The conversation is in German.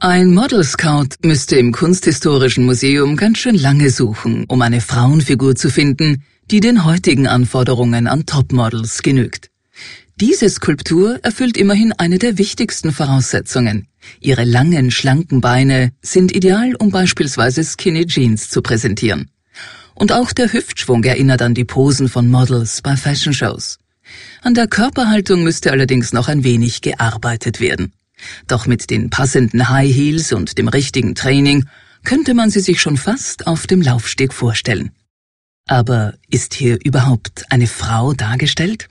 Ein Model Scout müsste im Kunsthistorischen Museum ganz schön lange suchen, um eine Frauenfigur zu finden, die den heutigen Anforderungen an Topmodels genügt. Diese Skulptur erfüllt immerhin eine der wichtigsten Voraussetzungen. Ihre langen, schlanken Beine sind ideal, um beispielsweise Skinny Jeans zu präsentieren. Und auch der Hüftschwung erinnert an die Posen von Models bei Fashion Shows. An der Körperhaltung müsste allerdings noch ein wenig gearbeitet werden. Doch mit den passenden High Heels und dem richtigen Training könnte man sie sich schon fast auf dem Laufsteg vorstellen. Aber ist hier überhaupt eine Frau dargestellt?